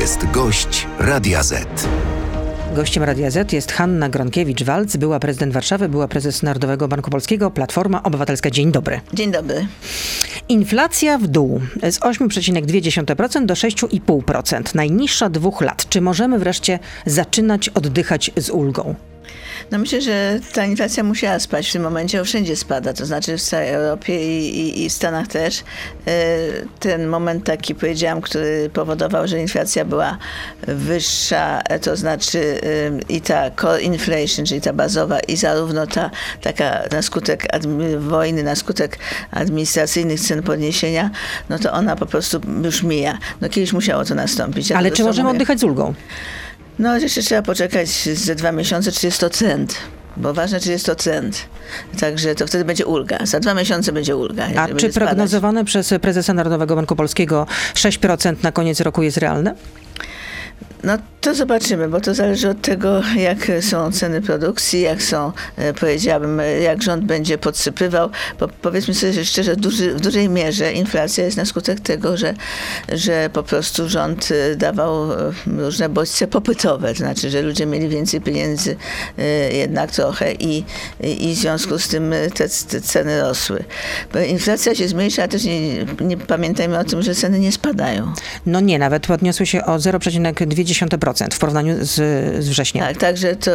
jest gość Radia Z. Gościem Radia Z jest Hanna Gronkiewicz-Walc, była prezydent Warszawy, była prezes Narodowego Banku Polskiego, Platforma Obywatelska. Dzień dobry. Dzień dobry. Inflacja w dół z 8,2% do 6,5%. Najniższa dwóch lat. Czy możemy wreszcie zaczynać oddychać z ulgą? No myślę, że ta inflacja musiała spać. W tym momencie wszędzie spada, to znaczy w całej Europie i, i, i w Stanach też. E, ten moment taki powiedziałam, który powodował, że inflacja była wyższa, e, to znaczy i ta core inflation, czyli ta bazowa i zarówno ta taka na skutek wojny, na skutek administracyjnych cen podniesienia, no to ona po prostu już mija. No kiedyś musiało to nastąpić. Ja Ale czy możemy mówię. oddychać z ulgą? No, jeszcze trzeba poczekać ze dwa miesiące, czy jest to cent. Bo ważne, czy jest to cent. Także to wtedy będzie ulga. Za dwa miesiące będzie ulga. A czy prognozowane przez prezesa Narodowego Banku Polskiego 6% na koniec roku jest realne? No to zobaczymy, bo to zależy od tego, jak są ceny produkcji, jak są, e, powiedziałabym, jak rząd będzie podsypywał. Bo powiedzmy sobie szczerze, duży, w dużej mierze inflacja jest na skutek tego, że, że po prostu rząd e, dawał e, różne bodźce popytowe. To znaczy, że ludzie mieli więcej pieniędzy jednak trochę i, i w związku z tym te, te ceny rosły. Inflacja się zmniejsza, a też nie, nie pamiętajmy o tym, że ceny nie spadają. No nie, nawet podniosły się o 0,2 0,2% w porównaniu z, z wrześniem. Tak, także to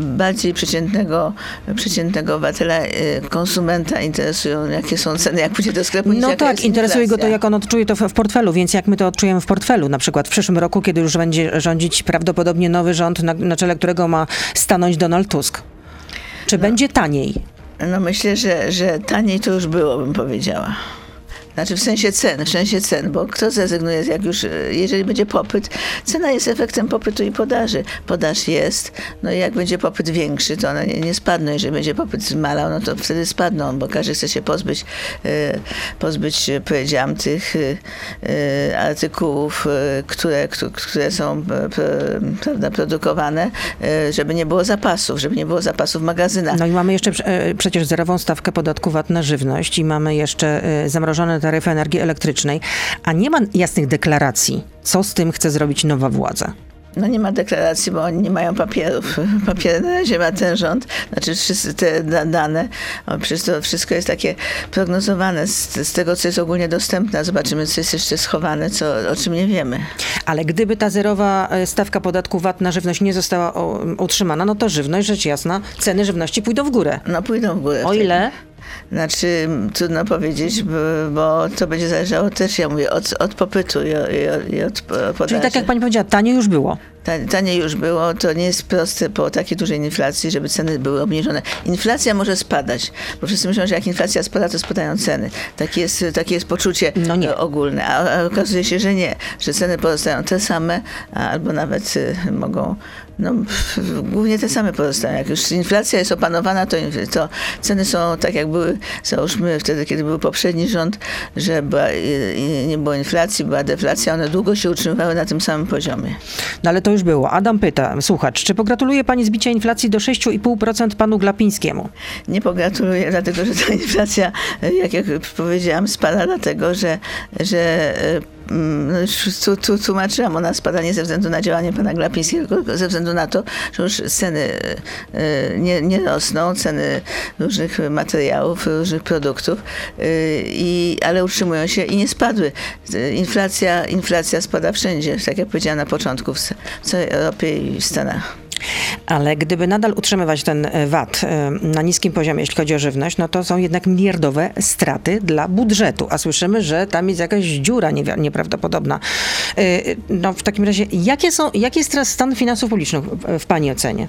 bardziej przeciętnego, przeciętnego obywatela, y, konsumenta interesują, jakie są ceny, jak pójdzie do sklepu. No tak, interesuje go to, jak on odczuje to w, w portfelu, więc jak my to odczujemy w portfelu, na przykład w przyszłym roku, kiedy już będzie rządzić prawdopodobnie nowy rząd, na, na czele którego ma stanąć Donald Tusk. Czy no, będzie taniej? No myślę, że, że taniej to już było, bym powiedziała. Znaczy w sensie cen, w sensie cen, bo kto zrezygnuje, jak już, e, jeżeli będzie popyt, cena jest efektem popytu i podaży. Podaż jest, no i jak będzie popyt większy, to one nie, nie spadną. Jeżeli będzie popyt malał, no to wtedy spadną, bo każdy chce się pozbyć, e, pozbyć, e, powiedziałam, tych artykułów, które, które są prawda, produkowane, żeby nie było zapasów, żeby nie było zapasów w magazynach. No i mamy jeszcze przecież zerową stawkę podatku VAT na żywność i mamy jeszcze zamrożone taryfy energii elektrycznej, a nie ma jasnych deklaracji, co z tym chce zrobić nowa władza. No nie ma deklaracji, bo oni nie mają papierów. Papiery na razie ma ten rząd, znaczy wszyscy te dane. Przecież to wszystko jest takie prognozowane z, z, tego, co jest ogólnie dostępne. Zobaczymy, co jest jeszcze schowane, co, o czym nie wiemy. Ale gdyby ta zerowa e, stawka podatku VAT na żywność nie została utrzymana, no to żywność, rzecz jasna, ceny żywności pójdą w górę. No pójdą w górę. O ile? Znaczy, trudno powiedzieć, bo, bo, to będzie zależało też, ja mówię, od, od popytu i, i, i od podaży. Czyli tak jak pani powiedziała, tanie już było. Taniej już było, to nie jest proste po takiej dużej inflacji, żeby ceny były obniżone. Inflacja może spadać, bo wszyscy myślą, że jak inflacja spada, to spadają ceny. Takie jest, takie jest poczucie no ogólne, a, a okazuje się, że nie, że ceny pozostają te same, albo nawet y, mogą no, głównie te same pozostają. Jak już inflacja jest opanowana, to, to ceny są tak, jak były, załóżmy wtedy, kiedy był poprzedni rząd, że była, nie było inflacji, była deflacja, one długo się utrzymywały na tym samym poziomie. No ale to już było. Adam pyta, słuchacz, czy pogratuluje pani zbicia inflacji do 6,5% panu Glapińskiemu? Nie pogratuluję, dlatego że ta inflacja, jak, jak powiedziałam, spada dlatego, że, że tu tłumaczyłam, ona spada nie ze względu na działanie pana Glapińskiego, tylko ze względu na to, że już ceny e, nie, nie rosną, ceny różnych materiałów, różnych produktów, e, i, ale utrzymują się i nie spadły. Inflacja, inflacja spada wszędzie, tak jak powiedziałam na początku, w całej Europie i w Stanach. Ale gdyby nadal utrzymywać ten e, VAT e, na niskim poziomie, jeśli chodzi o żywność, no to są jednak miliardowe straty dla budżetu. A słyszymy, że tam jest jakaś dziura nieprawdopodobna. E, no w takim razie, jakie są, jaki jest teraz stan finansów publicznych w Pani ocenie?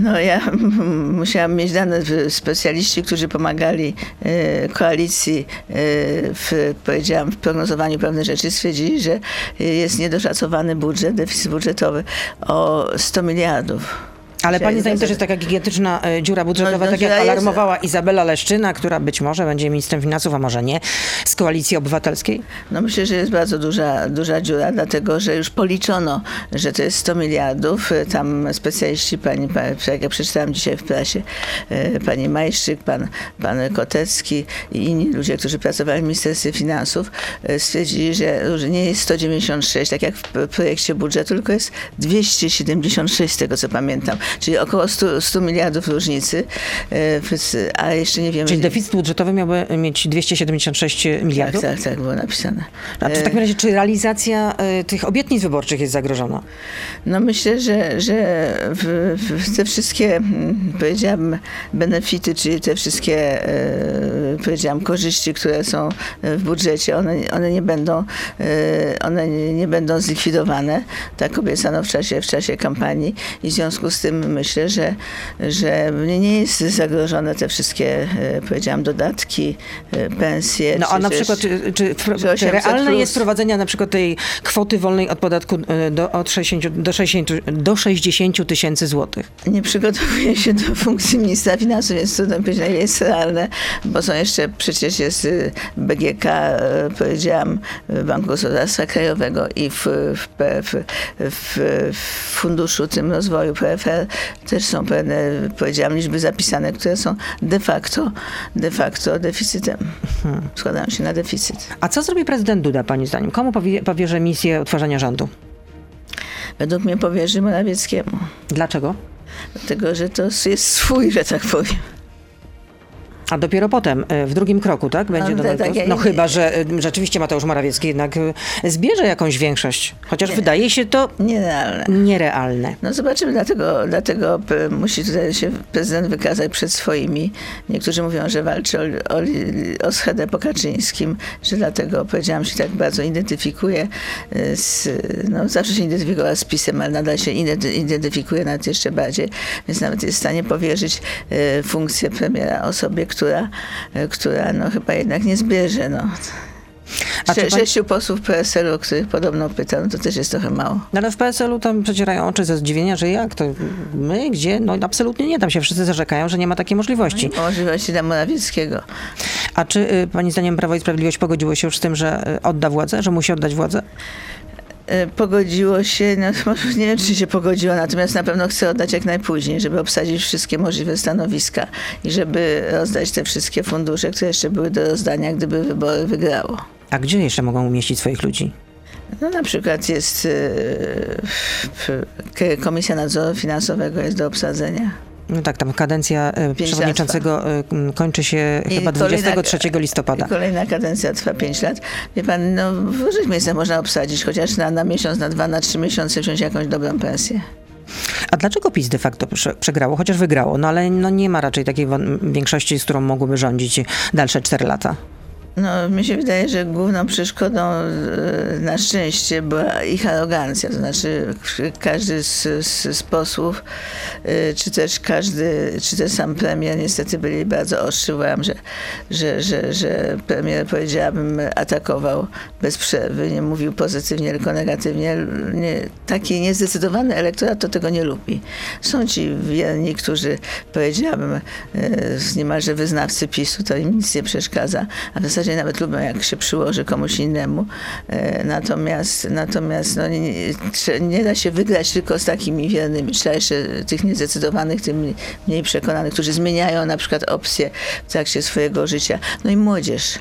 No ja musiałam mieć dane specjaliści, którzy pomagali koalicji w, powiedziałam, w prognozowaniu pewnych rzeczy. Stwierdzili, że jest niedoszacowany budżet, deficyt budżetowy o 100 miliardów. love. Ale pani zdaniem też jest taka gigantyczna e, dziura budżetowa, no, no, tak jak alarmowała jest... Izabela Leszczyna, która być może będzie ministrem finansów, a może nie, z Koalicji Obywatelskiej? No myślę, że jest bardzo duża, duża dziura, dlatego że już policzono, że to jest 100 miliardów. Tam specjaliści, pani, jak ja przeczytałam dzisiaj w prasie, e, pani Majszczyk, pan, pan Kotecki i inni ludzie, którzy pracowali w Ministerstwie Finansów, e, stwierdzili, że nie jest 196, tak jak w projekcie budżetu, tylko jest 276, z tego co pamiętam czyli około 100, 100 miliardów różnicy, e, a jeszcze nie wiemy... Czyli deficyt budżetowy miałby mieć 276 miliardów? Tak, tak, tak było napisane. A w takim razie, czy realizacja e, tych obietnic wyborczych jest zagrożona? No myślę, że, że w, w te wszystkie, powiedziałam, benefity, czyli te wszystkie, e, powiedziałam, korzyści, które są w budżecie, one, one nie będą one nie będą zlikwidowane. Tak obiecano w czasie, w czasie kampanii i w związku z tym myślę, że, że nie jest zagrożone te wszystkie, e, powiedziałam, dodatki, e, pensje. No a na przykład, czy, czy, czy realne jest wprowadzenie na przykład tej kwoty wolnej od podatku e, do, od 60, do 60, do 60 tysięcy złotych? Nie przygotowuję się do funkcji ministra finansów, więc trudno powiedzieć, na ile jest realne, bo są jeszcze, przecież jest BGK, powiedziałam, Banku Gospodarstwa Krajowego i w, w, w, w, w Funduszu tym Rozwoju PFR też są pewne, powiedziałam, liczby zapisane, które są de facto, de facto deficytem. Hmm. Składają się na deficyt. A co zrobi prezydent Duda, pani zdaniem? Komu powie, powierze misję utwarzania rządu? Według mnie powierzy Morawieckiemu. Dlaczego? Dlatego, że to jest swój, że tak powiem. A dopiero potem, e, w drugim kroku, tak? Będzie no, tak, No chyba, że e, rzeczywiście Mateusz Morawiecki jednak e, zbierze jakąś większość. Chociaż nie, wydaje się to nierealne. nierealne. No zobaczymy, dlatego, dlatego musi tutaj się prezydent wykazać przed swoimi. Niektórzy mówią, że walczy o, o, o schedę po Kaczyńskim, że dlatego, powiedziałam, się tak bardzo identyfikuje z, no zawsze się identyfikowała z PiSem, ale nadal się identyfikuje nawet jeszcze bardziej, więc nawet jest w stanie powierzyć funkcję premiera osobie, która która, e, która no chyba jednak nie zbierze. No. A Sze, pan... Sześciu posłów PSL-u, których podobno pytał, no to też jest trochę mało. No ale w PSL-u tam przecierają oczy ze zdziwienia, że jak to my, gdzie? No absolutnie nie, tam się wszyscy zarzekają, że nie ma takiej możliwości. No możliwości dla Morawieckiego. A czy y, pani zdaniem Prawo i Sprawiedliwość pogodziło się już z tym, że y, odda władzę, że musi oddać władzę? E, pogodziło się, no, nie wiem czy się pogodziło, natomiast na pewno chce oddać jak najpóźniej, żeby obsadzić wszystkie możliwe stanowiska i żeby rozdać te wszystkie fundusze, które jeszcze były do rozdania, gdyby wybory wygrało. A gdzie jeszcze mogą umieścić swoich ludzi? No na przykład jest e, Komisja Nadzoru Finansowego jest do obsadzenia. No tak, tam kadencja e, przewodniczącego e, kończy się I chyba 23 kolejna, listopada. Kolejna kadencja trwa 5 lat. Wie pan, no w różnych miejscach można obsadzić, chociaż na, na miesiąc, na dwa, na trzy miesiące wziąć jakąś dobrą pensję. A dlaczego PiS de facto przegrało, chociaż wygrało? No ale no, nie ma raczej takiej większości, z którą mogłoby rządzić dalsze 4 lata. No, mi się wydaje, że główną przeszkodą e, na szczęście była ich arogancja. To znaczy każdy z, z, z posłów, e, czy też każdy, czy też sam premier niestety byli bardzo ostrzy. Uważam, że, że, że, że premier, powiedziałabym, atakował bez przerwy, nie mówił pozytywnie, tylko negatywnie. Nie, taki niezdecydowany elektorat to tego nie lubi. Są ci wierni, którzy, powiedziałabym, e, niemalże wyznawcy PiSu, to im nic nie przeszkadza, a w zasadzie zasadzie nawet lubią, jak się przyłoży komuś innemu. E, natomiast, natomiast no, nie, nie, da się wygrać tylko z takimi wiernymi. Trzeba jeszcze tych niezdecydowanych, tym mniej przekonanych, którzy zmieniają na przykład opcje w trakcie swojego życia. No i młodzież.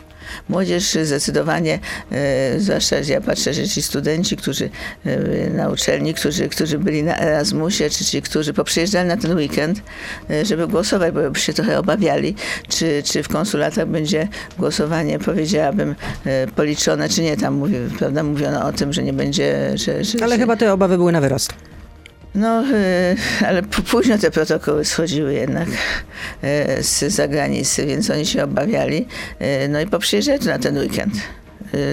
Młodzież zdecydowanie, e, zwłaszcza ja patrzę, że ci studenci, którzy e, na uczelni, którzy, którzy byli na Erasmusie, czy ci, którzy poprzyjeżdżali na ten weekend, e, żeby głosować, bo by się trochę obawiali, czy, czy w konsulatach będzie głosowanie, powiedziałabym, policzone, czy nie. Tam mówi, prawda, mówiono o tym, że nie będzie... Że, że, Ale że... chyba te obawy były na wyrost. No, e, ale późno te protokoły schodziły jednak e, z zagranicy, więc oni się obawiali. E, no i poprzyjeżdżali na ten weekend.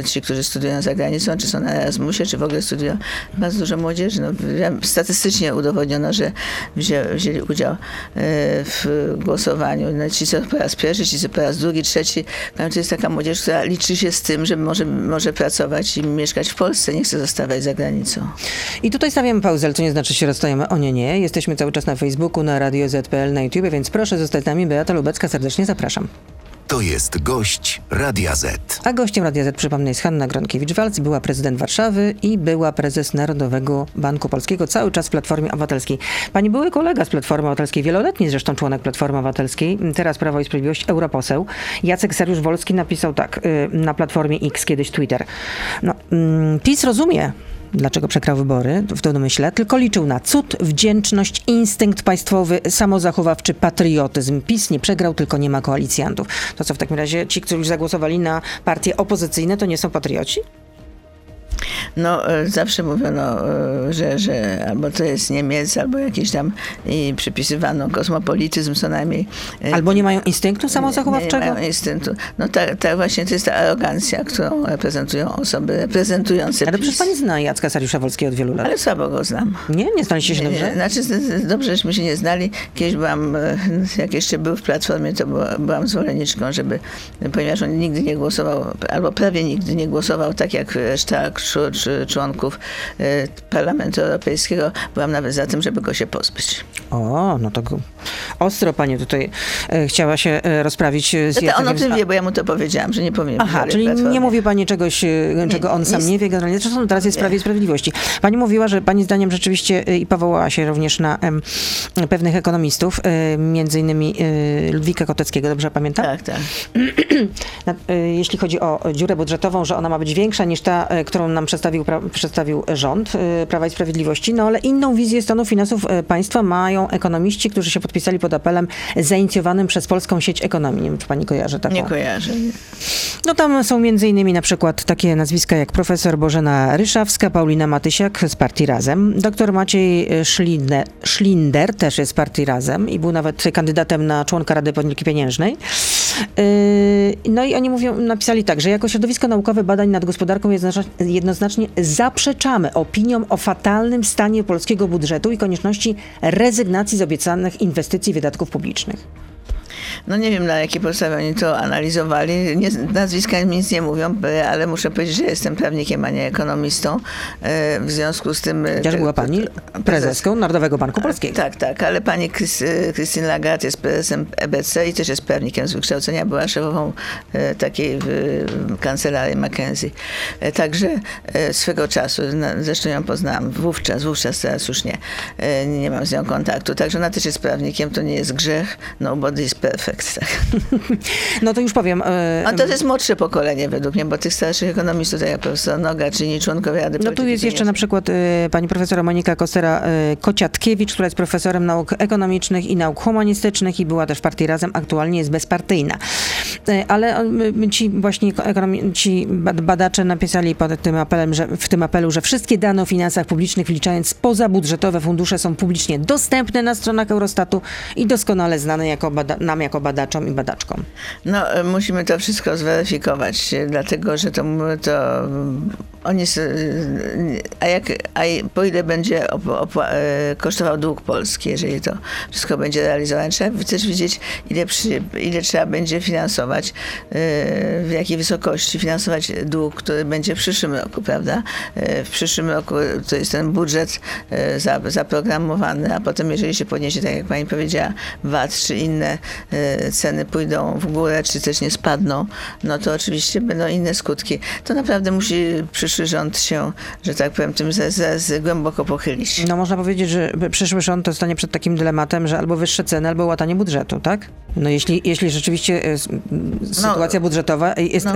Ci, którzy studiują za granicą, czy są na Erasmusie, czy w ogóle studiują, bardzo dużo młodzieży. No, statystycznie udowodniono, że wzię, wzięli udział e, w głosowaniu. No, ci, co po raz pierwszy, ci, co po raz drugi, trzeci. To jest taka młodzież, która liczy się z tym, że może, może pracować i mieszkać w Polsce, nie chce zostawać za granicą. I tutaj stawiamy pauzę, ale to nie znaczy się rozstajemy. O nie, nie. Jesteśmy cały czas na Facebooku, na Radio ZPL, na YouTube, więc proszę zostać z nami. Beata Lubecka, serdecznie zapraszam. To jest gość Radia Z. A gościem Radia Z, przypomnę, jest Hanna Gronkiewicz-Walc, była prezydent Warszawy i była prezes Narodowego Banku Polskiego, cały czas w Platformie Obywatelskiej. Pani były kolega z Platformy Obywatelskiej, wieloletni zresztą członek Platformy Obywatelskiej, teraz Prawo i Sprawiedliwość, europoseł. Jacek Sariusz-Wolski napisał tak y, na Platformie X, kiedyś Twitter. No, mm, PiS rozumie, dlaczego przegrał wybory, w to domyśle, tylko liczył na cud, wdzięczność, instynkt państwowy, samozachowawczy, patriotyzm. PiS nie przegrał, tylko nie ma koalicjantów. To co w takim razie ci, którzy zagłosowali na partie opozycyjne, to nie są patrioci? No, e, zawsze mówiono, e, że, że albo to jest Niemiec, albo jakiś tam i przypisywano kosmopolityzm co najmniej. E, albo nie mają instynktu samozachowawczego? Nie, nie mają instynktu. No tak, ta, właśnie to jest ta arogancja, którą reprezentują osoby reprezentujące Ale przecież pani zna Jacka Sariusza Wolskiego od wielu lat. Ale słabo go znam. Nie? Nie znaliście się dobrze? Znaczy, dobrze, żeśmy się nie znali. Kiedyś byłam, jak jeszcze był w Platformie, to byłam zwolenniczką, żeby, ponieważ on nigdy nie głosował, albo prawie nigdy nie głosował tak jak reszta członków e, Parlamentu Europejskiego. Byłam nawet za tym, żeby go się pozbyć. O, no to ostro pani tutaj e, chciała się e, rozprawić z no On o tym wie, bo ja mu to powiedziałam, że nie powiem. Aha, czyli platformie. nie mówi pani czegoś, czego nie, on sam nie, nie wie generalnie. Zresztą teraz jest w Prawie i Sprawiedliwości. Pani mówiła, że pani zdaniem rzeczywiście i powołała się również na em, pewnych ekonomistów, e, między innymi e, Ludwika Koteckiego, dobrze pamiętam? Tak, tak. Jeśli chodzi o dziurę budżetową, że ona ma być większa niż ta, którą nam przedstawił, pra, przedstawił rząd Prawa i Sprawiedliwości, no ale inną wizję stanu finansów państwa mają ekonomiści, którzy się podpisali pod apelem zainicjowanym przez Polską Sieć Ekonomii. Nie wiem, czy pani kojarzy taką? Nie kojarzę. No tam są między innymi na przykład takie nazwiska jak profesor Bożena Ryszawska, Paulina Matysiak z partii Razem, doktor Maciej Szlinder, Szlinder też jest z partii Razem i był nawet kandydatem na członka Rady Polityki Pieniężnej. Yy, no i oni mówią, napisali tak, że jako środowisko naukowe badań nad gospodarką jednoznacznie zaprzeczamy opiniom o fatalnym stanie polskiego budżetu i konieczności rezygnacji z obiecanych inwestycji wydatków publicznych. No nie wiem na jakiej podstawie oni to analizowali. Nie, nazwiska mi nic nie mówią, ale muszę powiedzieć, że jestem prawnikiem, a nie ekonomistą. E, w związku z tym... E, Chociaż była pani prezeską Narodowego Banku Polskiego. Tak, tak, ale pani Christine Lagarde jest prezesem EBC i też jest prawnikiem z wykształcenia. Była szefową e, takiej kancelarii McKenzie. Także swego czasu, zresztą ją poznałam wówczas, wówczas teraz już nie. Nie mam z nią kontaktu. Także ona też jest prawnikiem, to nie jest grzech. Nobody is perfect. Tak. No to już powiem. A to jest młodsze pokolenie według mnie, bo tych starszych ekonomistów, tak jak profesor Noga, czy nie członkowie Rady No tu jest jeszcze na przykład y, pani profesora Monika Kostera-Kociatkiewicz, która jest profesorem nauk ekonomicznych i nauk humanistycznych i była też w partii Razem, aktualnie jest bezpartyjna. Ale ci właśnie ci badacze napisali pod tym apelem, że, w tym apelu, że wszystkie dane o finansach publicznych, wliczając pozabudżetowe fundusze, są publicznie dostępne na stronach Eurostatu i doskonale znane jako nam jako badaczom i badaczkom. No, e, musimy to wszystko zweryfikować, e, dlatego że to, to oni, a, jak, a po ile będzie e, kosztował dług polski, jeżeli to wszystko będzie realizowane. Trzeba też widzieć, ile, przy, ile trzeba będzie finansować, w jakiej wysokości finansować dług, który będzie w przyszłym roku, prawda? W przyszłym roku to jest ten budżet zaprogramowany, a potem jeżeli się podniesie, tak jak pani powiedziała, VAT czy inne E, ceny pójdą w górę, czy też nie spadną, no to oczywiście będą inne skutki. To naprawdę musi przyszły rząd się, że tak powiem, tym z, głęboko pochylić. No można powiedzieć, że przyszły rząd to stanie przed takim dylematem, że albo wyższe ceny, albo łatanie budżetu, tak? No jeśli, jeśli rzeczywiście e, no, sytuacja budżetowa jest no.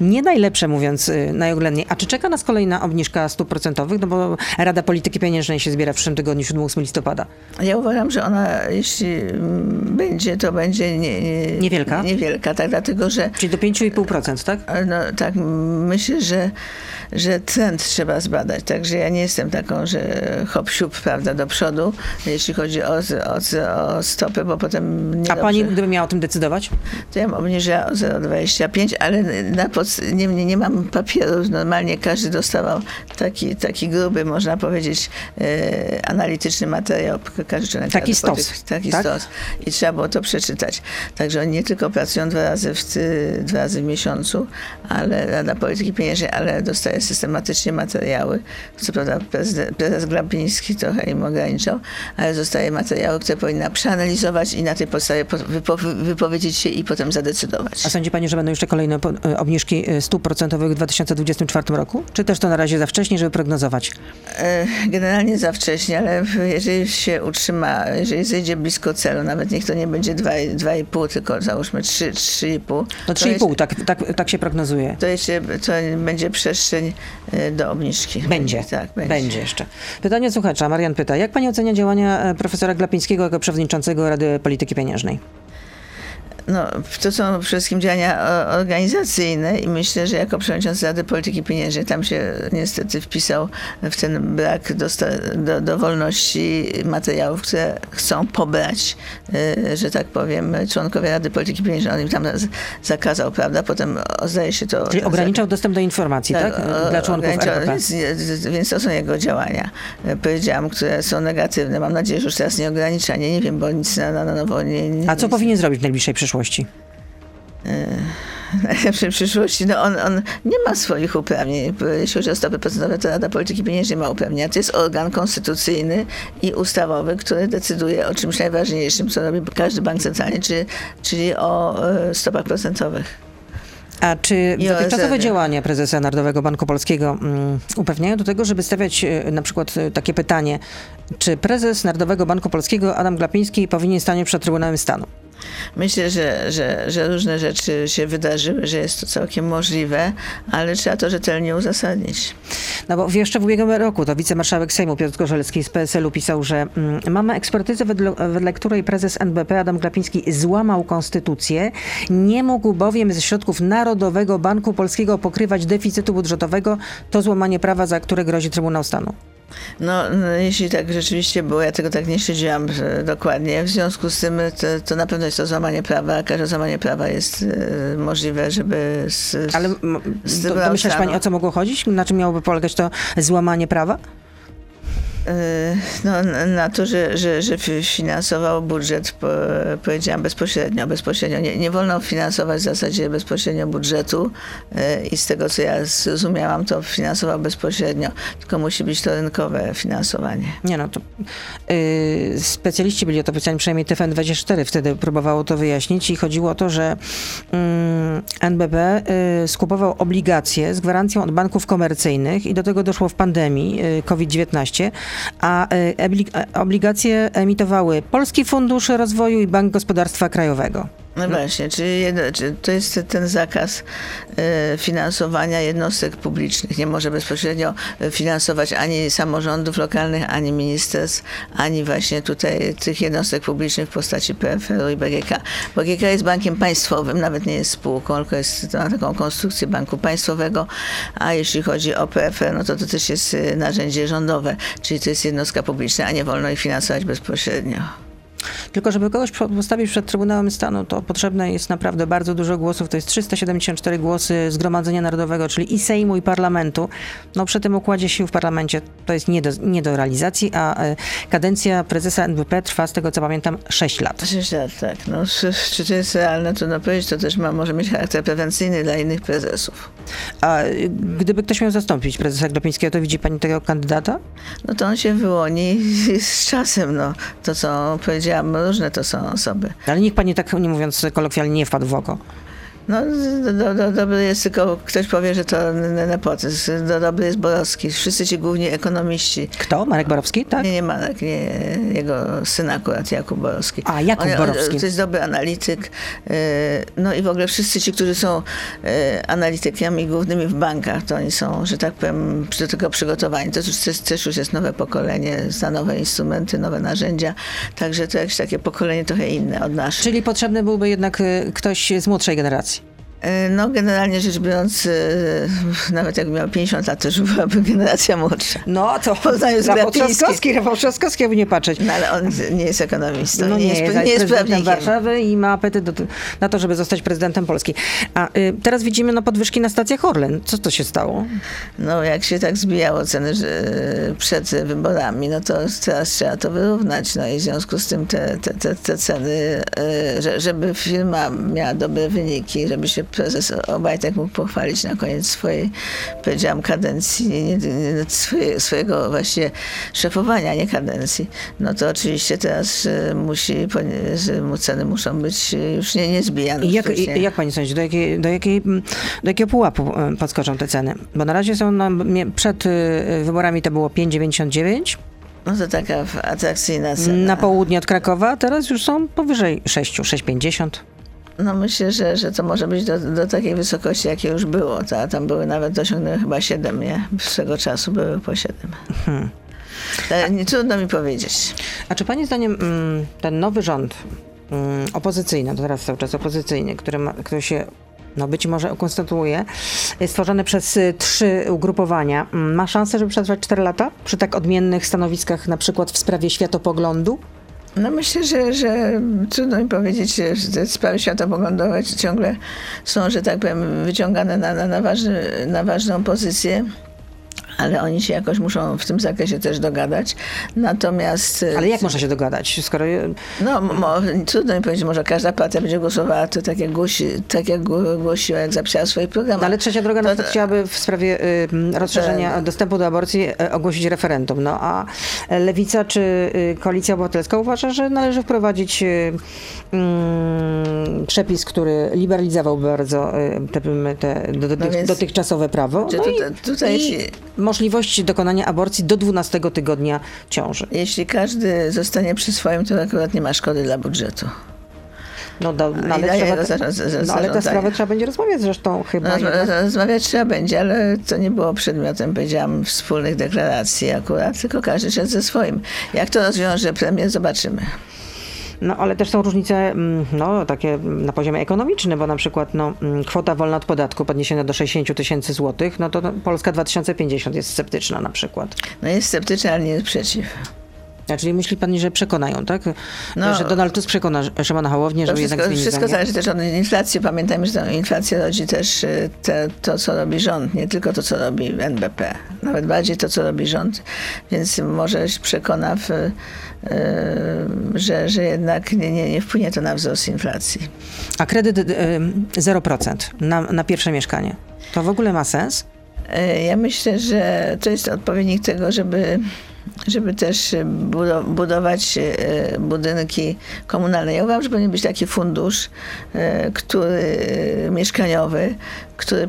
nie najlepsza, mówiąc e, najoględniej. A czy czeka nas kolejna obniżka stóp procentowych? No bo Rada Polityki Pieniężnej się zbiera w przyszłym tygodniu, 7-8 listopada. Ja uważam, że ona, jeśli będzie, to będzie nie, nie, niewielka. Niewielka, tak, dlatego że... Czyli do 5,5%, tak? No tak, myślę, że że trend trzeba zbadać. Także ja nie jestem taką, że hop siup, prawda, do przodu, jeśli chodzi o, o, o stopy, bo potem nie A pani, gdyby miała o tym decydować? To ja obniżyła o 0,25, ale na pod, nie, nie, nie mam papierów. Normalnie każdy dostawał taki, taki gruby, można powiedzieć, e, analityczny materiał. Każdy członek taki stos. Taki tak? stos. I trzeba było to przeczytać. Także oni nie tylko pracują dwa razy w, dwa razy w miesiącu, ale Rada Polityki Pieniężnej, ale dostaje systematycznie materiały. Co prawda prezes, prezes Glapiński trochę im ograniczał, ale dostaje materiały, które powinna przeanalizować i na tej podstawie wypowiedzieć się i potem zadecydować. A sądzi Pani, że będą jeszcze kolejne e, obniżki e, stóp procentowych w 2024 roku? Czy też to na razie za wcześnie, żeby prognozować? E, generalnie za wcześnie, ale jeżeli się utrzyma, jeżeli zejdzie blisko celu, nawet niech to nie będzie 2,5, tylko załóżmy 3,5. No 3,5, tak, tak, tak się prognozuje. To jeszcze to będzie przestrzeń do obniżki. Będzie, tak, będzie. będzie jeszcze. Pytanie słuchacza, Marian pyta, jak pani ocenia działania profesora Glapińskiego jako przewodniczącego Rady Polityki Pieniężnej? No, to są przede wszystkim działania organizacyjne i myślę, że jako przewodniczący Rady Polityki Pieniężnej tam się niestety wpisał w ten brak do, do, do wolności materiałów, które chcą pobrać, y, że tak powiem, członkowie Rady Polityki Pieniężnej. On im tam zakazał, prawda? Potem zdaje się to... Czyli ograniczał dostęp do informacji, tak? tak? Dla członków RPP. Więc, więc to są jego działania, powiedziałam, które są negatywne. Mam nadzieję, że już teraz nie ogranicza. Nie, nie wiem, bo nic na, na nowo nie, nie... A co powinien zrobić w najbliższej przyszłości? Przyszłości? najlepszej przyszłości, no on, on nie ma swoich uprawnień. Jeśli chodzi o stopy procentowe, to Rada Polityki Pieniężnej ma uprawnienia. To jest organ konstytucyjny i ustawowy, który decyduje o czymś najważniejszym, co robi każdy bank centralny, czyli, czyli o e, stopach procentowych. A czy dotychczasowe działania prezesa Narodowego Banku Polskiego um, upewniają do tego, żeby stawiać e, na przykład e, takie pytanie, czy prezes Narodowego Banku Polskiego Adam Glapiński powinien stać przed Trybunałem Stanu? Myślę, że, że, że różne rzeczy się wydarzyły, że jest to całkiem możliwe, ale trzeba to rzetelnie uzasadnić. No bo jeszcze w ubiegłym roku to wicemarszałek Sejmu Piotr Korzelski z PSL-u pisał, że mm, mamy ekspertyzę, wedle, wedle której prezes NBP Adam Glapiński złamał konstytucję, nie mógł bowiem ze środków Narodowego Banku Polskiego pokrywać deficytu budżetowego. To złamanie prawa, za które grozi Trybunał Stanu. No, no, jeśli tak rzeczywiście było, ja tego tak nie śledziłam e, dokładnie. W związku z tym to, to na pewno jest to złamanie prawa. Każde złamanie prawa jest e, możliwe, żeby z, Ale z do, domyślasz pani, o co mogło chodzić? Na czym miałoby polegać to złamanie prawa? E, no, na to, że, że, że finansował budżet, powiedziałam bezpośrednio. bezpośrednio. Nie, nie wolno finansować w zasadzie bezpośrednio budżetu e, i z tego, co ja zrozumiałam, to finansował bezpośrednio, tylko musi być to rynkowe finansowanie. Nie no, to yy, specjaliści byli o to pytani, przynajmniej TFN24 wtedy próbowało to wyjaśnić i chodziło o to, że yy, NBP yy, skupował obligacje z gwarancją od banków komercyjnych i do tego doszło w pandemii yy, COVID-19, a e, obligacje emitowały Polski Fundusz Rozwoju i Bank Gospodarstwa Krajowego. No właśnie, czyli, jedno, to jest ten zakaz e, finansowania jednostek publicznych. Nie może bezpośrednio finansować ani samorządów lokalnych, ani ministerstw, ani właśnie tutaj tych jednostek publicznych w postaci PFR-u i BGK. BGK jest bankiem państwowym, nawet nie jest spółką, tylko jest, ma taką konstrukcję banku państwowego, a jeśli chodzi o PFR, no to to też jest e, narzędzie rządowe, czyli to jest jednostka publiczna, a nie wolno ich finansować bezpośrednio. Tylko żeby kogoś postawić przed Trybunałem Stanu, to potrzebne jest naprawdę bardzo dużo głosów. To jest 374 głosy Zgromadzenia Narodowego, czyli i Sejmu, i Parlamentu. No przy tym układzie sił w parlamencie to jest nie do, nie do realizacji, a e, kadencja prezesa NWP trwa, z tego co pamiętam, 6 lat. 6 lat, tak. No, czy to jest realne, trudno powiedzieć. To też ma, może mieć charakter prewencyjny dla innych prezesów. A gdyby ktoś miał zastąpić prezesa Glapińskiego, to widzi pani tego kandydata? No to on się wyłoni z czasem. No. To, co powiedziałam, różne to są osoby. Ale niech pani tak, nie mówiąc kolokwialnie, nie wpadł w oko. No, do, do, dobry jest tylko, ktoś powie, że to nepotyzm. Do, dobry jest Borowski. Wszyscy ci główni ekonomiści. Kto? Marek Borowski, tak? Nie, nie Marek, nie. Jego syn akurat, Jakub Borowski. A, Jakub on, Borowski. To jest dobry analityk. E, no i w ogóle wszyscy ci, którzy są e, analitykami głównymi w bankach, to oni są, że tak powiem, do tego przygotowani. To już też, też już jest nowe pokolenie, za nowe instrumenty, nowe narzędzia. Także to jakieś takie pokolenie trochę inne od naszych. Czyli potrzebny byłby jednak e, ktoś z młodszej generacji. E, no, generalnie rzecz biorąc, e, nawet jak miał 50 lat, to już byłaby generacja młodsza. No, to Poznaju Rafał Trzaskowski, Rafał Trzaskowski, jakby nie patrzeć. No, ale on nie jest ekonomistą, no, nie, nie, jest, jest, nie jest prawnikiem. Warszawy i ma apetyt do, na to, żeby zostać prezydentem Polski. A y, teraz widzimy no, podwyżki na stacjach Orlen. Co to się stało? No, jak się tak zbijało ceny przed wyborami, no to teraz trzeba to wyrównać. No i w związku z tym te, te, te, te ceny, y, że, żeby firma miała dobre wyniki, żeby się prezes Obajtek mógł pochwalić na koniec swojej, powiedziałam, kadencji, nie, nie, nie, swoje, swojego właśnie szefowania, nie kadencji, no to oczywiście teraz musi, mu ceny muszą być już nie, nie zbijane. Jak, jak pani sądzi, do, jakiej, do, jakiej, do jakiego pułapu e, podskoczą te ceny? Bo na razie są, no, przed y, wyborami to było 5,99. No to taka atrakcyjna cena. Na południe od Krakowa, teraz już są powyżej 6, 6,50. No myślę, że, że to może być do, do takiej wysokości, jakie już było. Ta, tam były nawet osiągnęły chyba 7, nie? Swego czasu były po 7. Hmm. nie trudno mi powiedzieć. A czy pani zdaniem mm, ten nowy rząd mm, opozycyjny, to teraz cały czas opozycyjny, który, ma, który się no być może ukonstytuuje, stworzony przez y, trzy ugrupowania, mm, ma szansę, żeby przetrwać 4 lata przy tak odmiennych stanowiskach, na przykład w sprawie światopoglądu? No myślę, że, że trudno mi powiedzieć, że te sprawy światopoglądowe ciągle są, że tak powiem, wyciągane na, na, na, ważny, na ważną pozycję ale oni się jakoś muszą w tym zakresie też dogadać. Natomiast... E, ale jak można się dogadać, skoro... No, mo, trudno mi powiedzieć, może każda partia będzie głosowała to tak jak, głosi, tak jak głosiła, jak zapisała swoje programy. No, ale trzecia droga to, na przykład chciałaby w sprawie y, rozszerzenia to, dostępu do aborcji y, ogłosić referendum. No a Lewica czy y, Koalicja Obywatelska uważa, że należy wprowadzić y, mm, przepis, który liberalizowałby bardzo y, te, te do, no więc, dotychczasowe prawo. No tutaj, tutaj i, możliwości dokonania aborcji do 12 tygodnia ciąży. Jeśli każdy zostanie przy swoim, to akurat nie ma szkody dla budżetu. No, do, no, ale, trzeba, no, ale ta sprawa trzeba będzie rozmawiać zresztą chyba. No, rozmawiać trzeba będzie, ale to nie było przedmiotem, powiedziałam, wspólnych deklaracji akurat, tylko każdy szedł ze swoim. Jak to rozwiąże premier, zobaczymy. No ale też są różnice mm, no, takie na poziomie ekonomicznym, bo na przykład no, mm, kwota wolna od podatku podniesiona do 60 tysięcy złotych, no to Polska 2050 jest sceptyczna na przykład. No jest sceptyczna, ale nie jest przeciw. A czyli myśli pani, że przekonają, tak? No, że Donald Tusk przekona Szymona Hołownię, żeby wszystko, jednak Wszystko zależy też od inflacji. Pamiętajmy, że inflacja rodzi też y, te, to, co robi rząd, nie tylko to, co robi NBP. Nawet bardziej to, co robi rząd. Więc może przekona, w, że, że jednak nie, nie, nie wpłynie to na wzrost inflacji. A kredyt 0% y, na, na pierwsze mieszkanie, to w ogóle ma sens? Ja myślę, że to jest odpowiednik tego, żeby żeby też e, budować e, budynki komunalne. Ja uważam, że powinien być taki fundusz, e, który mieszkaniowy, który,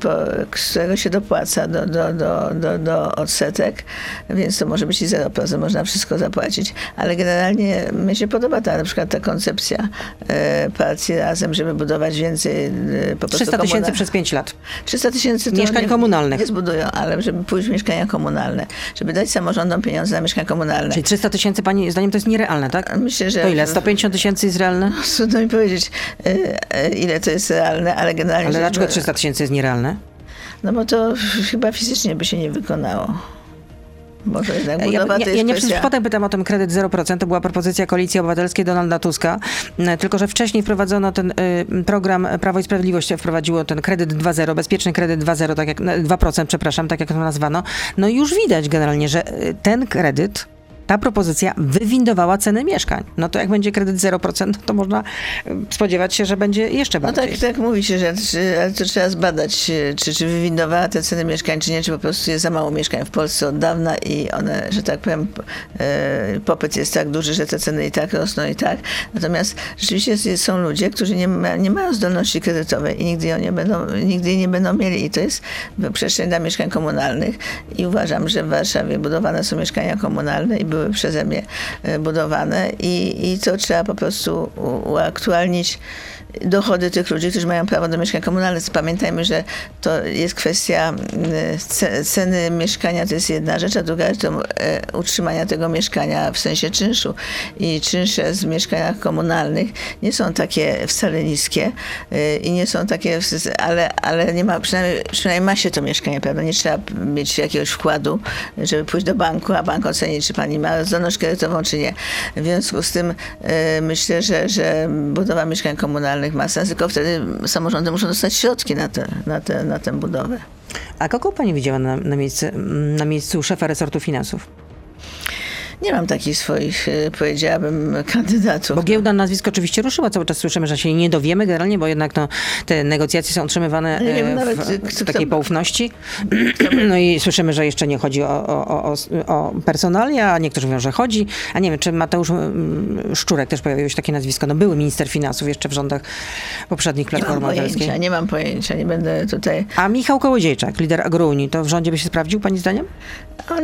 którego się dopłaca do, do, do, do, do odsetek, więc to może być i 0%, można wszystko zapłacić, ale generalnie mi się podoba ta na przykład ta koncepcja partii razem, żeby budować więcej po 300 tysięcy przez 5 lat. 300 tysięcy mieszkań nie, komunalnych. Nie zbudują, ale żeby pójść w mieszkania komunalne, żeby dać samorządom pieniądze na komunalne. Czyli 300 tysięcy pani zdaniem to jest nierealne, tak? Myślę, że... To ile? 150 tysięcy jest realne? Trudno mi powiedzieć, e, e, ile to jest realne, ale generalnie... Ale dlaczego 300 tysięcy jest nierealne? No bo to chyba fizycznie by się nie wykonało. Może jednak budowa ja, ja, ja nie przez przypadek pytam o ten kredyt 0%. To była propozycja Koalicji Obywatelskiej Donalda Tuska. E, tylko, że wcześniej wprowadzono ten y, program Prawo i Sprawiedliwość wprowadziło ten kredyt 2.0, bezpieczny kredyt 2.0, tak jak 2%, przepraszam, tak jak to nazwano. No i już widać generalnie, że ten kredyt ta propozycja wywindowała ceny mieszkań. No to jak będzie kredyt 0%, to można e, spodziewać się, że będzie jeszcze bardziej. No tak, tak mówi się, że to trzeba zbadać, czy, czy wywindowała te ceny mieszkań, czy nie, czy po prostu jest za mało mieszkań w Polsce od dawna i one, że tak powiem, e, popyt jest tak duży, że te ceny i tak rosną i tak. Natomiast rzeczywiście są ludzie, którzy nie, ma, nie mają zdolności kredytowej i nigdy, ją nie będą, nigdy jej nie będą mieli. I to jest przestrzeń dla mieszkań komunalnych i uważam, że w Warszawie budowane są mieszkania komunalne i były były przeze mnie e, budowane i, i to trzeba po prostu uaktualnić dochody tych ludzi, którzy mają prawo do mieszkań komunalnych. Pamiętajmy, że to jest kwestia mm, ceny mieszkania, to jest jedna rzecz, a druga rzecz to e, utrzymania tego mieszkania w sensie czynszu. I czynsze z mieszkaniach komunalnych nie są takie wcale niskie e, i nie są takie, ale, ale nie ma, przynajmniej, przynajmniej ma się to mieszkanie, prawda? Nie trzeba mieć jakiegoś wkładu, żeby pójść do banku, a bank oceni, czy pani ma zdolność kredytową, czy nie. W związku z tym myślę, że, że budowa mieszkań komunalnych ma sens, tylko wtedy samorządy muszą dostać środki na, te, na, te, na tę budowę. A kogo pani widziała na, na, miejscu, na miejscu szefa resortu finansów? Nie mam takich swoich, e, powiedziałabym, kandydatów. Bo giełda nazwisk oczywiście ruszyła, cały czas słyszymy, że się nie dowiemy generalnie, bo jednak no, te negocjacje są utrzymywane nie wiem, w, w, takiej kto, poufności. No i słyszymy, że jeszcze nie chodzi o, o, o, o personalia, a niektórzy mówią, że chodzi. A nie wiem, czy Mateusz mm, Szczurek też pojawiło się takie nazwisko. No były minister finansów jeszcze w rządach poprzednich Platformy Obywatelskiej. Nie mam pojęcia, nie będę tutaj... A Michał Kołodziejczak, lider Agrounii, to w rządzie by się sprawdził, pani zdaniem? On,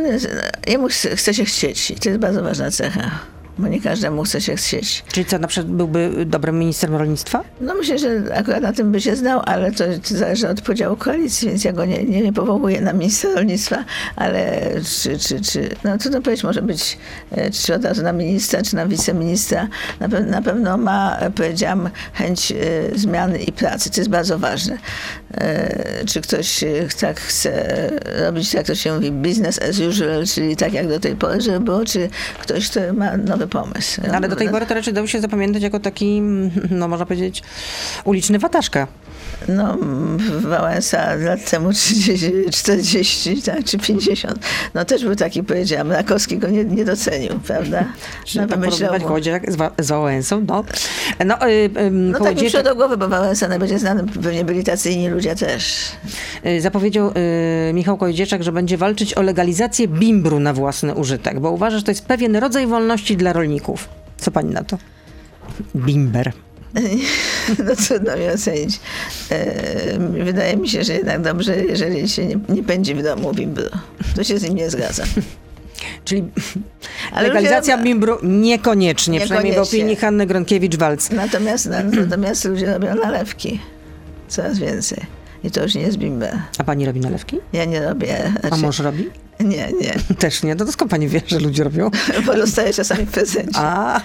jemu chce się chcieć to jest bardzo ważna cecha bo nie każdemu chce się chcieć. Czyli co, na przykład byłby dobrym ministrem rolnictwa? No myślę, że akurat na tym by się znał, ale to zależy od podziału koalicji, więc ja go nie, nie, nie powołuję na ministra rolnictwa, ale czy, czy, czy no trudno powiedzieć, może być e, czy od razu na ministra, czy na wiceministra. Na, pe na pewno ma, powiedziałam, chęć y, zmiany i pracy, to jest bardzo ważne. E, czy ktoś tak chce robić, jak to się mówi, business as usual, czyli tak jak do tej pory, żeby było, czy ktoś, kto ma nowy pomysł. Ale do tej pory to raczej dał się zapamiętać jako taki, no można powiedzieć, uliczny wataszka. No, Wałęsa lat temu 30, 40 tak, czy 50. No też był taki, powiedziałam, Rakowski go nie, nie docenił, prawda? No, porównywać Kołodziejczak z, z Wałęsą, no. No, y, y, no tak mi przyszło do głowy, bo Wałęsa najbardziej znany, pewnie byli tacy inni ludzie też. Y, zapowiedział y, Michał Kołodziejczak, że będzie walczyć o legalizację bimbru na własny użytek, bo uważa, że to jest pewien rodzaj wolności dla rolników. Co pani na to? Bimber. No trudno mi ocenić. E, wydaje mi się, że jednak dobrze, jeżeli się nie, nie pędzi w domu bimbru. To się z nim nie zgadzam. Czyli Ale legalizacja ludzie, bimbru niekoniecznie, niekoniecznie, przynajmniej w opinii Hanny Gronkiewicz-Walc. Natomiast, natomiast ludzie robią nalewki. Coraz więcej. I to już nie jest bimber. A pani robi nalewki? Ja nie robię. Znaczy, A mąż robi? Nie, nie. Też nie? No to skąd pani wie, że ludzie robią? Bo dostaję czasami w prezencie. A.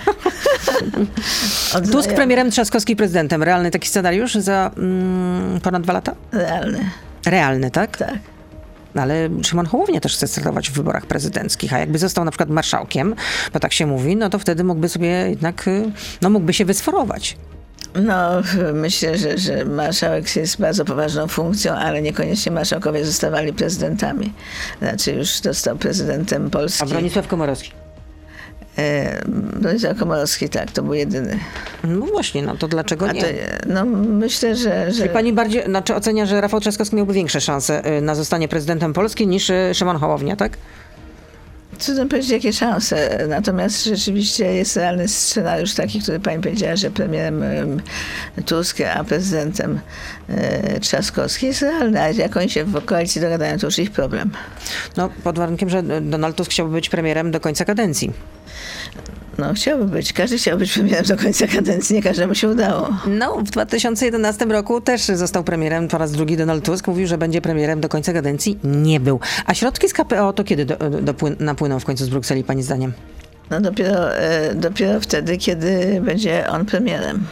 Tusk premierem, Trzaskowski prezydentem. Realny taki scenariusz za mm, ponad dwa lata? Realny. Realny, tak? Tak. Ale Szymon Hołownia też chce startować w wyborach prezydenckich, a jakby został na przykład marszałkiem, bo tak się mówi, no to wtedy mógłby sobie jednak, y, no mógłby się wysforować. No, myślę, że, że marszałek jest bardzo poważną funkcją, ale niekoniecznie marszałkowie zostawali prezydentami. Znaczy już został prezydentem Polski. A Bronisław Komorowski? E, Bronisław Komorowski, tak, to był jedyny. No właśnie, no to dlaczego nie? To, no myślę, że, że... Czyli pani bardziej, znaczy ocenia, że Rafał Trzaskowski miałby większe szanse y, na zostanie prezydentem Polski niż y, Szymon Hołownia, tak? Trudno powiedzieć, jakie szanse. Natomiast rzeczywiście jest realny scenariusz taki, który pani powiedziała, że premierem Tusk, a prezydentem e, Trzaskowski jest realny. A jak oni się w koalicji dogadają, to już ich problem. No, pod warunkiem, że Donald Tusk chciałby być premierem do końca kadencji. No, chciałby być. Każdy chciał być premierem do końca kadencji. Nie każdemu się udało. No, w 2011 roku też został premierem po raz drugi Donald Tusk. Mówił, że będzie premierem do końca kadencji. Nie był. A środki z KPO to kiedy do, do, napłyną w końcu z Brukseli, pani zdaniem? No dopiero, e, dopiero wtedy, kiedy będzie on premierem.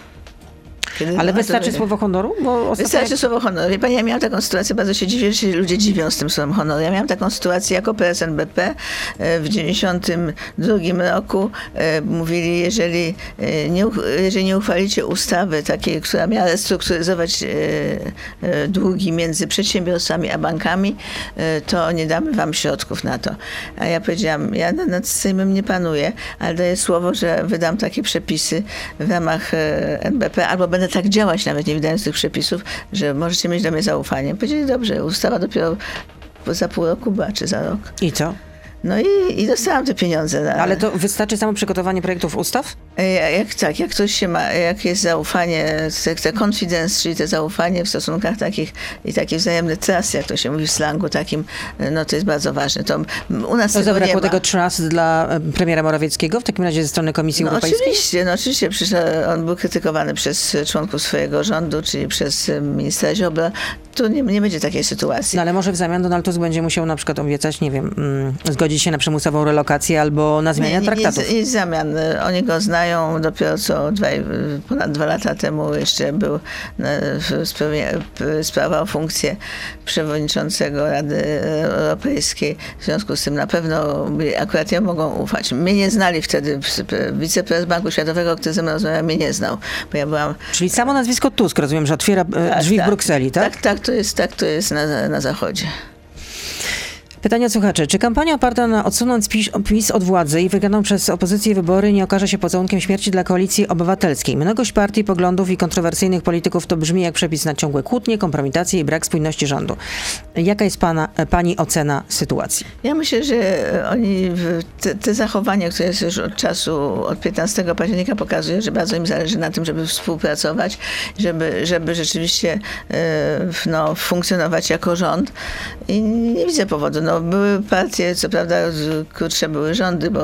Kiedy Ale wystarczy słowo honoru? Bo wystarczy słowo honoru. Wie pani, ja miałam taką sytuację, bardzo się dziwię, że się ludzie dziwią z tym słowem honoru. Ja miałam taką sytuację jako PSNBP e, w 92 roku. E, mówili, jeżeli e, nie, jeżeli nie uchwalicie ustawy takiej, która miała restrukturyzować długi między przedsiębiorstwami a bankami, to nie damy wam środków na to. A ja powiedziałam, ja nad Sejmem nie panuję, ale daję słowo, że wydam takie przepisy w ramach NBP albo będę tak działać, nawet nie wydając tych przepisów, że możecie mieć do mnie zaufanie. Powiedzieli, dobrze, ustawa dopiero za pół roku była, czy za rok. I co? No i, i dostałam te pieniądze. Ale to wystarczy samo przygotowanie projektów ustaw? Jak tak, jak ktoś się ma, jak jest zaufanie, te confidence, czyli te zaufanie w stosunkach takich i taki wzajemny trust, jak to się mówi w slangu takim, no to jest bardzo ważne. To u nas to zabrakło tego trust dla premiera Morawieckiego w takim razie ze strony Komisji no Europejskiej? Oczywiście, no oczywiście, przecież on był krytykowany przez członków swojego rządu, czyli przez ministra Ziobra. Tu nie, nie będzie takiej sytuacji. No ale może w zamian Donald Tusk będzie musiał na przykład obiecać, nie wiem, mm, zgodzić się na przymusową relokację albo na zmianę traktatów. Nie, nie zamian. Oni go znają dopiero co dwa, ponad dwa lata temu jeszcze był sprawa o funkcję przewodniczącego Rady Europejskiej. W związku z tym na pewno akurat ja mogą ufać. Mnie nie znali wtedy wiceprezes Banku Światowego, który ze mną rozmawiał, mnie nie znał, bo ja byłam... Czyli samo nazwisko Tusk, rozumiem, że otwiera e, tak, drzwi tak, w Brukseli, tak? Tak, tak to jest, tak to jest na, na Zachodzie. Pytanie słuchaczy. Czy kampania oparta na odsunąć PiS, PiS od władzy i wygraną przez opozycję wybory nie okaże się pocałunkiem śmierci dla koalicji obywatelskiej? Mnogość partii, poglądów i kontrowersyjnych polityków to brzmi jak przepis na ciągłe kłótnie, kompromitacje i brak spójności rządu. Jaka jest pana, pani ocena sytuacji? Ja myślę, że oni, te, te zachowania, które jest już od czasu, od 15 października pokazują, że bardzo im zależy na tym, żeby współpracować, żeby, żeby rzeczywiście e, no, funkcjonować jako rząd. I nie widzę powodu. No, były partie, co prawda krótsze były rządy, bo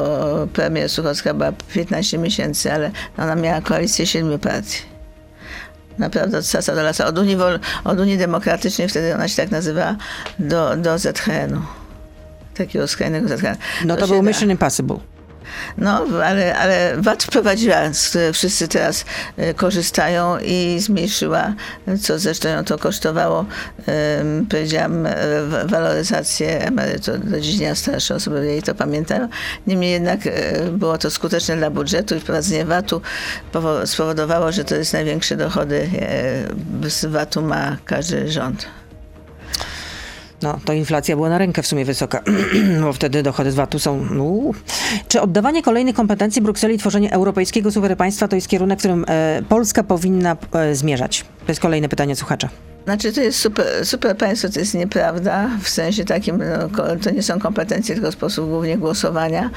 premier Suchocka była 15 miesięcy, ale ona miała koalicję siedmiu partii. Naprawdę od sasa do lasa. Od Unii, od Unii Demokratycznej, wtedy ona się tak nazywa, do, do ZHN-u. Takiego skrajnego ZHN. No to, to był Mission Impossible. No, ale, ale VAT wprowadziła, wszyscy teraz e, korzystają i zmniejszyła, co zresztą ją to kosztowało, powiedziałam, e, waloryzację emerytur do dziś dnia starsze osoby jej to pamiętają. Niemniej jednak e, było to skuteczne dla budżetu i wprowadzenie VAT-u spowodowało, że to jest największe dochody z VAT-u ma każdy rząd. No, to inflacja była na rękę w sumie wysoka, bo wtedy dochody z VAT-u są... Uu. Czy oddawanie kolejnych kompetencji Brukseli i tworzenie europejskiego państwa to jest kierunek, w którym e, Polska powinna e, zmierzać? To jest kolejne pytanie słuchacza. Znaczy to jest super, super państwo, to jest nieprawda, w sensie takim, no, to nie są kompetencje, tylko sposób głównie głosowania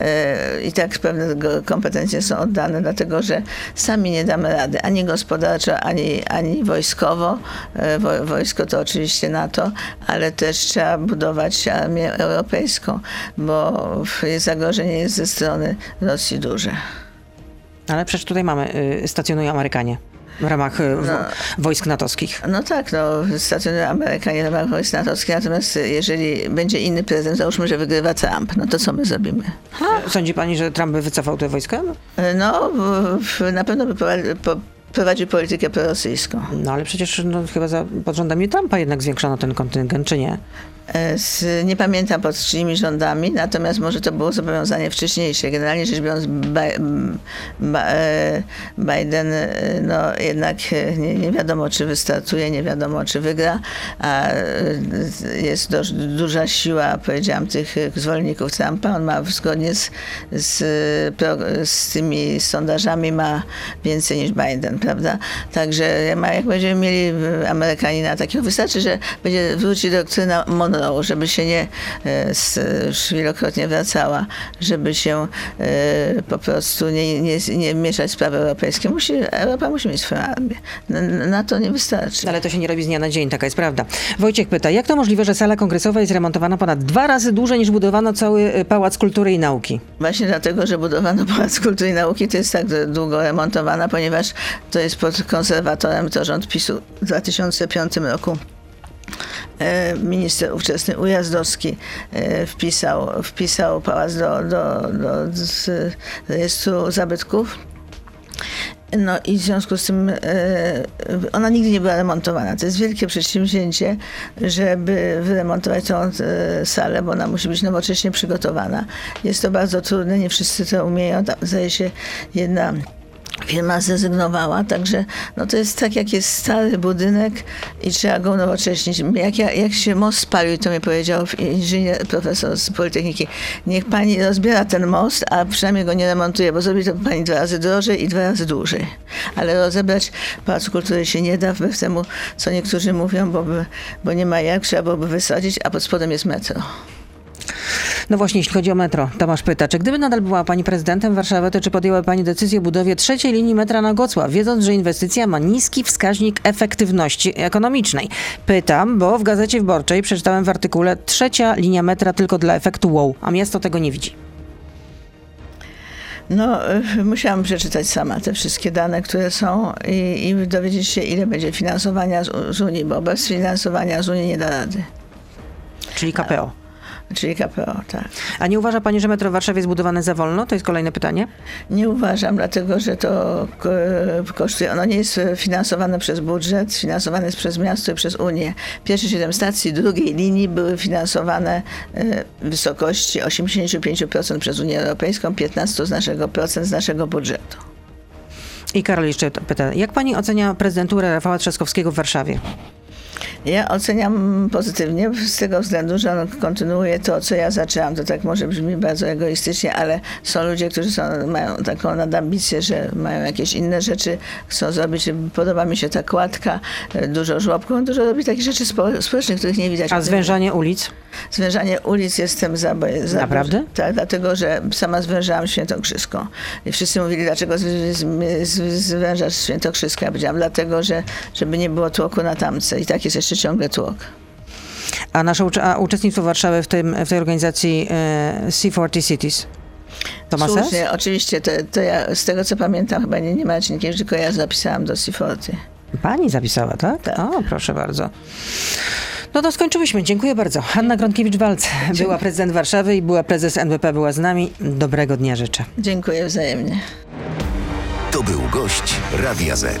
yy, i tak pewne kompetencje są oddane, dlatego że sami nie damy rady, ani gospodarczo, ani, ani wojskowo. Yy, wojsko to oczywiście NATO, ale też trzeba budować armię europejską, bo zagrożenie jest ze strony Rosji duże. Ale przecież tutaj mamy, y, stacjonują Amerykanie w ramach e, no, wojsk natowskich. No tak, no, stacjonują Amerykanie w ramach wojsk natowskich, natomiast jeżeli będzie inny prezydent, załóżmy, że wygrywa Trump, no to co my zrobimy? Ha? Sądzi pani, że Trump by wycofał te wojska? No, na pewno by prowadził politykę prorosyjską. No ale przecież no, chyba za, pod rządami Trumpa jednak zwiększono ten kontyngent, czy nie? E, z, nie pamiętam pod czyimi rządami, natomiast może to było zobowiązanie wcześniejsze. Generalnie rzecz biorąc, e, Biden e, no, jednak nie, nie, wiadomo, czy wystartuje, nie wiadomo, czy wygra, a jest dość duża siła, powiedziałam, tych zwolenników Trumpa. On ma zgodnie z, z, z tymi sondażami ma więcej niż Biden, prawda? Także jak będziemy mieli Amerykanina takiego, wystarczy, że będzie wróci doktryna Monroe, żeby się nie już e, wielokrotnie wracała, żeby się e, po prostu nie, nie, nie mieszać w sprawy europejskie. Musi, Europa musi mieć swoją armię. Na, na, to nie wystarczy. Ale to się nie robi z dnia na dzień, taka jest prawda. Wojciech pyta, jak to możliwe, że sala kongresowa jest remontowana ponad dwa razy dłużej niż budowano cały e, Pałac Kultury i Nauki? Właśnie dlatego, że budowano Pałac Kultury i Nauki, to jest tak długo remontowana, ponieważ to jest pod konserwatorem, to rząd PiSu w 2005 roku E, minister ówczesny Ujazdowski e, wpisał, wpisał pałac do, do, do rejestru zabytków. No i w związku z tym e, ona nigdy nie była remontowana. To jest wielkie przedsięwzięcie, żeby wyremontować tą salę, bo ona musi być nowocześnie przygotowana. Jest to bardzo trudne, nie wszyscy to umieją. Tam zdaje się jedna firma zrezygnowała, także no to jest tak, jak jest stary budynek i trzeba go unowocześnić. Jak, ja, jak się most spalił, to mi powiedział inżynier, profesor z Politechniki, niech pani rozbiera ten most, a przynajmniej go nie remontuje, bo zrobi to pani dwa razy drożej i dwa razy dłużej. Ale rozebrać Pałac Kultury się nie da, wbrew temu, co niektórzy mówią, bo, by, bo nie ma jak, trzeba byłoby wysadzić, a pod spodem jest metro. No właśnie, jeśli chodzi o metro, Tomasz pyta, czy gdyby nadal była pani prezydentem Warszawy, to czy podjęła pani decyzję o budowie trzeciej linii metra na Gocław, wiedząc, że inwestycja ma niski wskaźnik efektywności ekonomicznej? Pytam, bo w Gazecie Wyborczej przeczytałem w artykule trzecia linia metra tylko dla efektu wow, a miasto tego nie widzi. No, y, musiałam przeczytać sama te wszystkie dane, które są i, i dowiedzieć się, ile będzie finansowania z, z Unii, bo bez finansowania z Unii nie da rady. Czyli KPO. Czyli KPO, tak. A nie uważa pani, że metro w Warszawie jest budowane za wolno? To jest kolejne pytanie. Nie uważam, dlatego że to kosztuje. Ono nie jest finansowane przez budżet, finansowane jest przez miasto i przez Unię. Pierwsze 7 stacji drugiej linii były finansowane e, w wysokości 85% przez Unię Europejską, 15% z naszego, procent z naszego budżetu. I Karol jeszcze pyta, jak pani ocenia prezydenturę Rafała Trzaskowskiego w Warszawie? Ja oceniam pozytywnie z tego względu, że on kontynuuje to, co ja zaczęłam. To tak może brzmi bardzo egoistycznie, ale są ludzie, którzy są, mają taką nadambicję, że mają jakieś inne rzeczy, chcą zrobić. Podoba mi się ta kładka, dużo żłobków, dużo robi takich rzeczy społecznych, których nie widać. A zwężanie ulic? Zwężanie ulic jestem za... za Naprawdę? Tak, dlatego, że sama zwężałam Świętokrzyską. I wszyscy mówili, dlaczego zwężasz Świętokrzyską? Ja powiedziałam, dlatego, że żeby nie było tłoku na tamce. I tak jest jeszcze ciągle tłok. A nasze a uczestnictwo Warszawy w, tym, w tej organizacji e, C40 Cities? To ma Słusznie, sens? oczywiście. To, to ja, z tego co pamiętam, chyba nie, nie ma czynnikiem, tylko ja zapisałam do C40. Pani zapisała, tak? Tak. O, proszę bardzo. No to skończyłyśmy. Dziękuję bardzo. Hanna Gronkiewicz-Walc była prezydent Warszawy i była prezes NBP, była z nami. Dobrego dnia życzę. Dziękuję wzajemnie. To był gość Radia Z.